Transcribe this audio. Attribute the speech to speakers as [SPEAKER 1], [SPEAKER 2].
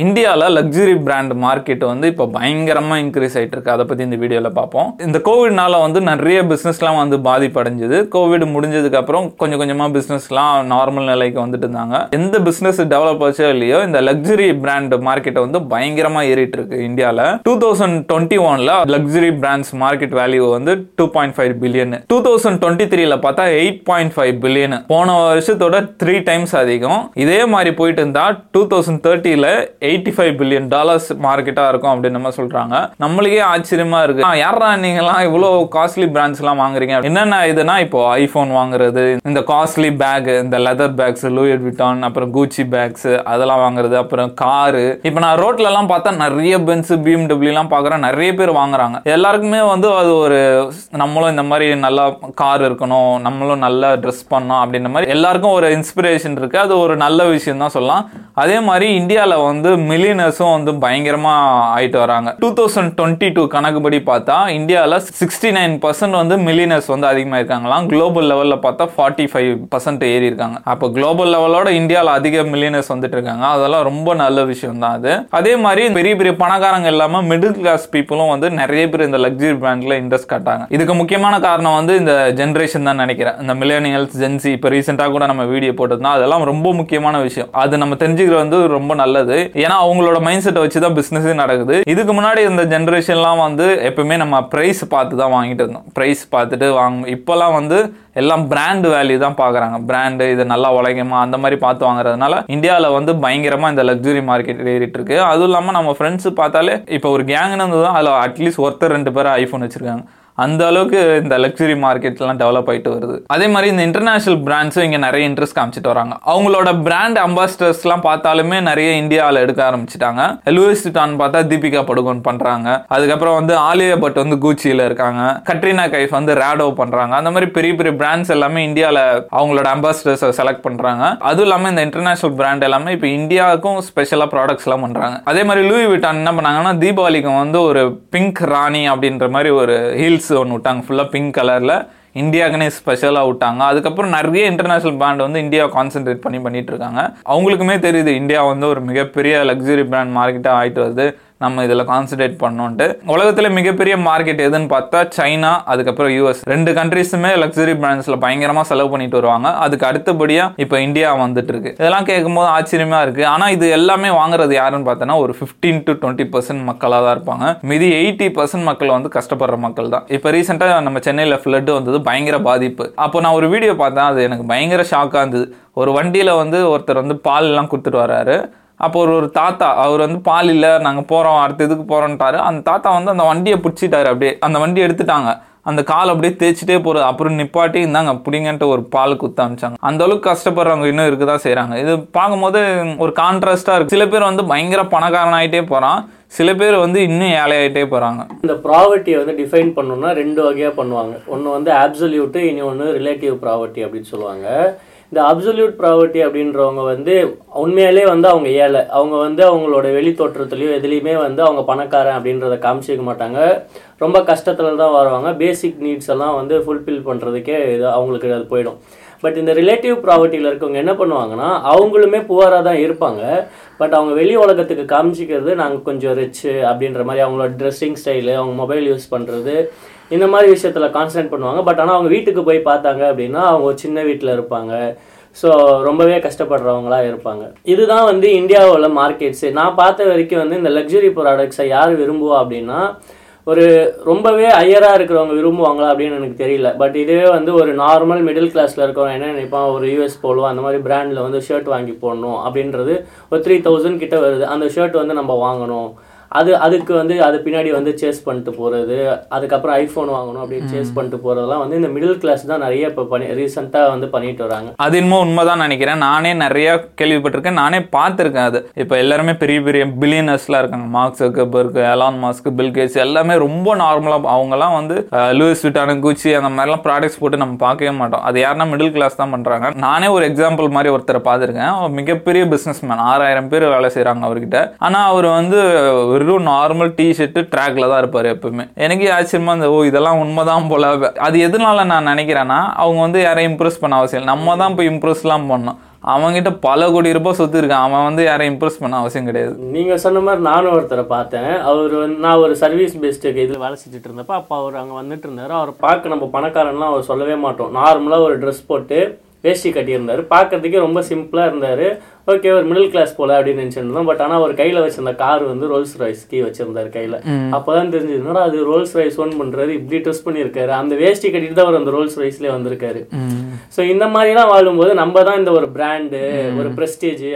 [SPEAKER 1] இந்தியாவில் luxury brand market வந்து இப்போ பயங்கரமாக இன்க்ரீஸ் ஆகிட்டு இருக்கு அதை பற்றி இந்த வீடியோவில் பார்ப்போம். இந்த கோவிட்னால வந்து நிறைய பிஸ்னஸ்லாம் வந்து பாதிப்படைஞ்சது. கோவிட் முடிஞ்சதுக்கப்புறம் கொஞ்சம் கொஞ்சமாக பிஸ்னஸ்லாம் நார்மல் நிலைக்கு வந்துட்டு இருந்தாங்க. எந்த பிஸ்னஸ் டெவலப் ஆச்சோ இல்லையோ இந்த லக்ஸுரி பிராண்ட் மார்க்கெட்டை வந்து பயங்கரமாக ஏறிட்டு இருக்கு இந்தியாவில் டூ தௌசண்ட் டுவெண்ட்டி ஒன்ல லக்ஸுரி பிராண்ட்ஸ் மார்க்கெட் வேல்யூ வந்து two point five billion two thousand twenty த்ரீல பார்த்தா எயிட் பாயிண்ட் ஃபைவ் பில்லியன் போன வருஷத்தோட த்ரீ டைம்ஸ் அதிகம். இதே மாதிரி போயிட்டு இருந்தால் டூ தௌசண்ட் தேர்ட்டியில் எயிட்டி ஃபைவ் பில்லியன் டாலர்ஸ் மார்க்கெட்டாக இருக்கும் அப்படின்னு நம்ம சொல்கிறாங்க நம்மளுக்கே ஆச்சரியமாக இருக்குது யாரா நீங்களாம் இவ்வளோ காஸ்ட்லி பிராண்ட்ஸ் எல்லாம் வாங்குறீங்க? என்னென்ன இதுனா இப்போ ஐஃபோன் வாங்குறது இந்த காஸ்ட்லி பேக் இந்த லெதர் பேக்ஸ் லூயட் விட்டான் அப்புறம் கூச்சி பேக்ஸ் அதெல்லாம் வாங்குறது அப்புறம் காரு இப்போ நான் ரோட்லலாம் பார்த்தா நிறைய பென்ஸ் பிஎம்டபிள்யூலாம் பார்க்குறேன். நிறைய பேர் வாங்குறாங்க. எல்லாருக்குமே வந்து அது ஒரு நம்மளும் இந்த மாதிரி நல்லா கார் இருக்கணும் நம்மளும் நல்லா ட்ரெஸ் பண்ணோம் அப்படின்ற மாதிரி எல்லாருக்கும் ஒரு இன்ஸ்பிரேஷன் இருக்குது அது ஒரு நல்ல விஷயம் தான் சொல்லலாம். அதே மாதிரி இந்தியாவில் வந்து மில்லியனர்ஸும் வந்து பயங்கரமா ஆயிட்டு வராங்க. டூ தௌசண்ட் டுவெண்ட்டி டூ கணக்குப்படி பார்த்தா இந்தியாவில் சிக்ஸ்டி நைன் பர்சன்ட் வந்து மில்லியனர்ஸ் வந்து அதிகமாக இருக்காங்களாம் குளோபல் லெவலில் பார்த்தா ஃபார்ட்டி ஃபைவ் பர்சன்ட் ஏறி இருக்காங்க அப்போ குளோபல் லெவலோட இந்தியாவில் அதிக மில்லியனர்ஸ் வந்துட்டு இருக்காங்க அதெல்லாம் ரொம்ப நல்ல விஷயம் தான் அது. அதே மாதிரி பெரிய பெரிய பணக்காரங்க இல்லாமல் மிடில் கிளாஸ் பீப்புளும் வந்து நிறைய பேர் இந்த லக்ஸரி பிராண்ட்ல இன்ட்ரெஸ்ட் காட்டாங்க. இதுக்கு முக்கியமான காரணம் வந்து இந்த ஜென்ரேஷன் தான் நினைக்கிறேன். இந்த மில்லேனியல்ஸ் ஜென்சி இப்போ ரீசெண்டாக கூட நம்ம வீடியோ போட்டிருந்தோம். அதெல்லாம் ரொம்ப முக்கியமான விஷயம். அது நம்ம தெரிஞ்சுக்கிறது வந்து ரொம்ப நல்லது. ஏன்னா அவங்களோட மைண்ட் செட்டை வச்சு தான் பிஸ்னஸே நடக்குது. இதுக்கு முன்னாடி இந்த ஜென்ரேஷன்லாம் வந்து எப்பவுமே நம்ம ப்ரைஸ் பார்த்து தான் வாங்கிட்டு இருந்தோம். ப்ரைஸ் பார்த்துட்டு வாங்க இப்போல்லாம் வந்து எல்லாம் பிராண்ட் வேல்யூ தான் பார்க்குறாங்க. பிராண்டு இது நல்லா உழைக்குமா அந்த மாதிரி பார்த்து வாங்குறதுனால இந்தியாவில் வந்து பயங்கரமாக இந்த லக்ஸுரி மார்க்கெட் ஏறிட்டு இருக்கு அதுவும் இல்லாமல் நம்ம ஃப்ரெண்ட்ஸ் பார்த்தாலே இப்போ ஒரு கேங்னு வந்து தான் அதில் அட்லீஸ்ட் ஒருத்தர் ரெண்டு பேர் ஐஃபோன் வச்சுருக்காங்க. அந்த அளவுக்கு இந்த லக்ஸுரி மார்க்கெட்லாம் டெவலப் ஆயிட்டு வருது. அதே மாதிரி இந்த இன்டர்நேஷனல் பிராண்ட்ஸும் இங்கே நிறைய இன்ட்ரெஸ்ட் காமிச்சிட்டு வராங்க. அவங்களோட பிராண்ட் அம்பாசிடர்ஸ்லாம் பார்த்தாலுமே நிறைய இந்தியாவில் எடுக்க ஆரம்பிச்சிட்டாங்க. லூயிஸ் டான் பார்த்தா தீபிகா படுகோன் பண்ணுறாங்க அதுக்கப்புறம் வந்து ஆலியா பட் வந்து கூச்சியில் இருக்காங்க. கட்ரினா கைஃப் வந்து ரேடோ பண்ணுறாங்க அந்த மாதிரி பெரிய பெரிய பிராண்ட்ஸ் எல்லாமே இந்தியாவில் அவங்களோட அம்பாசிடர்ஸ் செலக்ட் பண்ணுறாங்க அதுவும் இல்லாமல் இந்த இன்டர்நேஷனல் பிராண்ட் எல்லாமே இப்போ இந்தியாவுக்கும் ஸ்பெஷலாக ப்ராடக்ட்ஸ்லாம் பண்ணுறாங்க அதே மாதிரி லூயி விட்டான் என்ன பண்ணாங்கன்னா தீபாவளிக்கு வந்து ஒரு பிங்க் ராணி அப்படின்ற மாதிரி ஒரு ஹீல்ஸ் ஒன்று விட்டாங்க. ஃபுல்லாக பிங்க் கலரில் இந்தியாவுக்குனே ஸ்பெஷலாக விட்டாங்க. அதுக்கப்புறம் நிறைய இன்டர்நேஷனல் பிராண்ட் வந்து இந்தியாவை கான்சென்ட்ரேட் பண்ணி பண்ணிட்டு இருக்காங்க. அவங்களுக்குமே தெரியுது இந்தியா வந்து ஒரு மிகப்பெரிய லக்ஸுரி பிராண்ட் மார்க்கெட்டாக ஆயிட்டு வருது. நம்ம இதில் கான்சன்ட்ரேட் பண்ணோன்ட்டு. உலகத்தில் மிகப்பெரிய மார்க்கெட் எதுன்னு பார்த்தா சைனா அதுக்கப்புறம் யூஎஸ் ரெண்டு கண்ட்ரீஸுமே லக்ஸுரி பிராண்ட்ஸில் பயங்கரமாக செலவு பண்ணிட்டு வருவாங்க. அதுக்கு அடுத்தபடியாக இப்போ இந்தியா வந்துட்டு இருக்கு இதெல்லாம் கேட்கும்போது ஆச்சரியமாக இருக்கு. ஆனால் இது எல்லாமே வாங்குறது யாருன்னு பார்த்தோன்னா ஒரு ஃபிஃப்டீன் டு டுவெண்ட்டி பர்சன்ட் மக்களாக தான் இருப்பாங்க. மீதி எயிட்டி பர்சன்ட் மக்கள் வந்து கஷ்டப்படுற மக்கள் தான். இப்போ ரீசெண்டாக நம்ம சென்னையில் ஃப்ளட்டு வந்தது பயங்கர பாதிப்பு. அப்போ நான் ஒரு வீடியோ பார்த்தேன் அது எனக்கு பயங்கர ஷாக்காக இருந்தது. ஒரு வண்டியில் வந்து ஒருத்தர் வந்து பால் எல்லாம் கொடுத்துட்டு வர்றாரு அப்போ ஒரு ஒரு தாத்தா அவர் வந்து பால் இல்லை நாங்கள் போகிறோம் அடுத்த இதுக்கு போகிறோன்ட்டாரு அந்த தாத்தா வந்து அந்த வண்டியை பிடிச்சிட்டாரு அப்படியே. அந்த வண்டி எடுத்துட்டாங்க. அந்த கால் அப்படியே தேய்ச்சிட்டே போகிறது அப்புறம் நிப்பாட்டி இருந்தாங்க பிடிங்கன்ட்டு ஒரு பால் குத்த அமிச்சாங்க அந்த அளவுக்கு கஷ்டப்படுறவங்க இன்னும் இருக்க தான் செய்கிறாங்க இது பார்க்கும்போது ஒரு கான்ட்ராஸ்டாக இருக்கு. சில பேர் வந்து பயங்கர பணக்காரனாயிட்டே போகிறான் சில பேர் வந்து இன்னும் ஏழையாயிட்டே போகிறாங்க
[SPEAKER 2] இந்த ப்ராவர்ட்டியை வந்து டிஃபைன் பண்ணணும்னா ரெண்டு வகையாக பண்ணுவாங்க. ஒன்று வந்து ஆப்சல்யூட்டு இனி ஒன்று ரிலேட்டிவ் ப்ராவர்ட்டி அப்படின்னு சொல்லுவாங்க. இந்த அப்சல்யூட் ப்ராவர்ட்டி அப்படின்றவங்க வந்து உண்மையாலே வந்து அவங்க ஏழை. அவங்க வந்து அவங்களோட வெளி தோற்றத்துலையோ எதுலேயுமே வந்து அவங்க பணக்காரன் அப்படின்றத காமிச்சிக்க மாட்டாங்க. ரொம்ப கஷ்டத்தில் தான் வருவாங்க. பேசிக் நீட்ஸ் எல்லாம் வந்து ஃபுல்ஃபில் பண்ணுறதுக்கே இது அவங்களுக்கு அது போயிடும். பட் இந்த ரிலேட்டிவ் ப்ராவர்ட்டியில் இருக்கவங்க என்ன பண்ணுவாங்கன்னா அவங்களுமே புவராக தான் இருப்பாங்க. பட் அவங்க வெளி உலகத்துக்கு காமிச்சிக்கிறது நாங்கள் கொஞ்சம் ரிச்சு அப்படின்ற மாதிரி அவங்களோட ட்ரெஸ்ஸிங் ஸ்டைலு அவங்க மொபைல் யூஸ் பண்ணுறது இந்த மாதிரி விஷயத்தில் கான்சன்ட்ரேட் பண்ணுவாங்க. பட் ஆனால் அவங்க வீட்டுக்கு போய் பார்த்தாங்க அப்படின்னா அவங்க ஒரு சின்ன வீட்டில் இருப்பாங்க. ஸோ ரொம்பவே கஷ்டப்படுறவங்களா இருப்பாங்க. இதுதான் வந்து இந்தியாவில் மார்க்கெட்ஸு நான் பார்த்த வரைக்கும் வந்து இந்த லக்ஸுரி ப்ராடக்ட்ஸை யார் விரும்புவா அப்படின்னா ஒரு ரொம்பவே ஹையராக இருக்கிறவங்க விரும்புவாங்களா அப்படின்னு எனக்கு தெரியல. பட் இதுவே வந்து ஒரு நார்மல் மிடில் கிளாஸில் இருக்கிறவங்க என்ன நினைப்பான்? ஒரு யூஎஸ் போலுவோம் அந்த மாதிரி பிராண்டில் வந்து ஷர்ட் வாங்கி போடணும் அப்படின்றது ஒரு த்ரீ தௌசண்ட் கிட்ட வருது. அந்த ஷர்ட் வந்து நம்ம வாங்கணும். அது அதுக்கு வந்து அது பின்னாடி வந்து சேஸ் பண்ணிட்டு போகிறது அதுக்கப்புறம் ஐஃபோன் வாங்கணும் அப்படின்னு சேஸ் பண்ணிட்டு போகிறதெல்லாம் வந்து இந்த மிடில் கிளாஸ் தான் நிறைய இப்போ பண்ணி ரீசெண்டாக வந்து பண்ணிட்டு வராங்க.
[SPEAKER 1] அது இன்னும் உண்மைதான் நினைக்கிறேன். நானே நிறைய கேள்விப்பட்டிருக்கேன். நானே பார்த்துருக்கேன் அது. இப்போ எல்லாருமே பெரிய பெரிய பில்லியனர்ஸ்லாம் இருக்காங்க. Mark Zuckerberg Elon Musk Bill Gates எல்லாமே ரொம்ப நார்மலாக அவங்கலாம் வந்து லூயிஸ் விட்டானு குச்சி அந்த மாதிரிலாம் ப்ராடக்ட்ஸ் போட்டு நம்ம பார்க்கவே மாட்டோம். அது யாருன்னா மிடில் கிளாஸ் தான் பண்ணுறாங்க நானே ஒரு எக்ஸாம்பிள் மாதிரி ஒருத்தரை பார்த்துருக்கேன். மிகப்பெரிய பிஸ்னஸ் மேன் ஆறாயிரம் பேர் வேலை செய்கிறாங்க அவர்கிட்ட. ஆனால் அவர் வந்து வெறும் நார்மல் டிஷர்ட்டு ட்ராக்ல தான் இருப்பார் எப்பவுமே. எனக்கு ஆச்சரியமா இந்த ஓ இதெல்லாம் உண்மைதான் போல. அது எதனால நான் நினைக்கிறேன்னா அவங்க வந்து யாரையும் இம்ப்ரெஸ் பண்ண அவசியம் இல்லை. நம்ம தான் போய் இம்ப்ரெஸ்லாம் பண்ணோம் அவங்ககிட்ட பல கோடி ரூபாய் சொத்து இருக்கான் அவன் வந்து யாரையும் இம்ப்ரெஸ் பண்ண அவசியம் கிடையாது.
[SPEAKER 2] நீங்க சொன்ன மாதிரி நானும் ஒருத்தரை பார்த்தேன். அவர் வந்து நான் ஒரு சர்வீஸ் பேஸ்டுக்கு இதில் வேலை செஞ்சுட்டு இருந்தப்ப அப்போ அவர் அங்கே வந்துட்டு இருந்தார். அவர் பார்க்க நம்ம பணக்காரன்லாம் அவர் சொல்லவே மாட்டோம். நார்மலாக ஒரு ட்ரெஸ் போட்டு வேஷ்டி கட்டியிருந்தாரு. பார்க்கறதுக்கே ரொம்ப சிம்பிளாக இருந்தார். ஓகே ஒரு மிடில் கிளாஸ் போல அப்படின்னு நினச்சிருந்தோம். பட் ஆனால் அவர் கையில் வச்சிருந்த கார் வந்து ரோல்ஸ் ராய்ஸ் கீ வச்சிருந்தாரு கையில். அப்போதான் தெரிஞ்சது என்னடா அது ரோல்ஸ் ராய்ஸ் ஓன் பண்ணுறாரு இப்படி ட்ரெஸ் பண்ணியிருக்காரு. அந்த வேஷ்டி கட்டிட்டு தான் அவர் அந்த ரோல்ஸ் ராய்ஸ்லேயே வந்திருக்காரு. ஸோ இந்த மாதிரிலாம் வாழும்போது நம்ம தான் இந்த ஒரு பிராண்டு ஒரு ப்ரெஸ்டீஜ்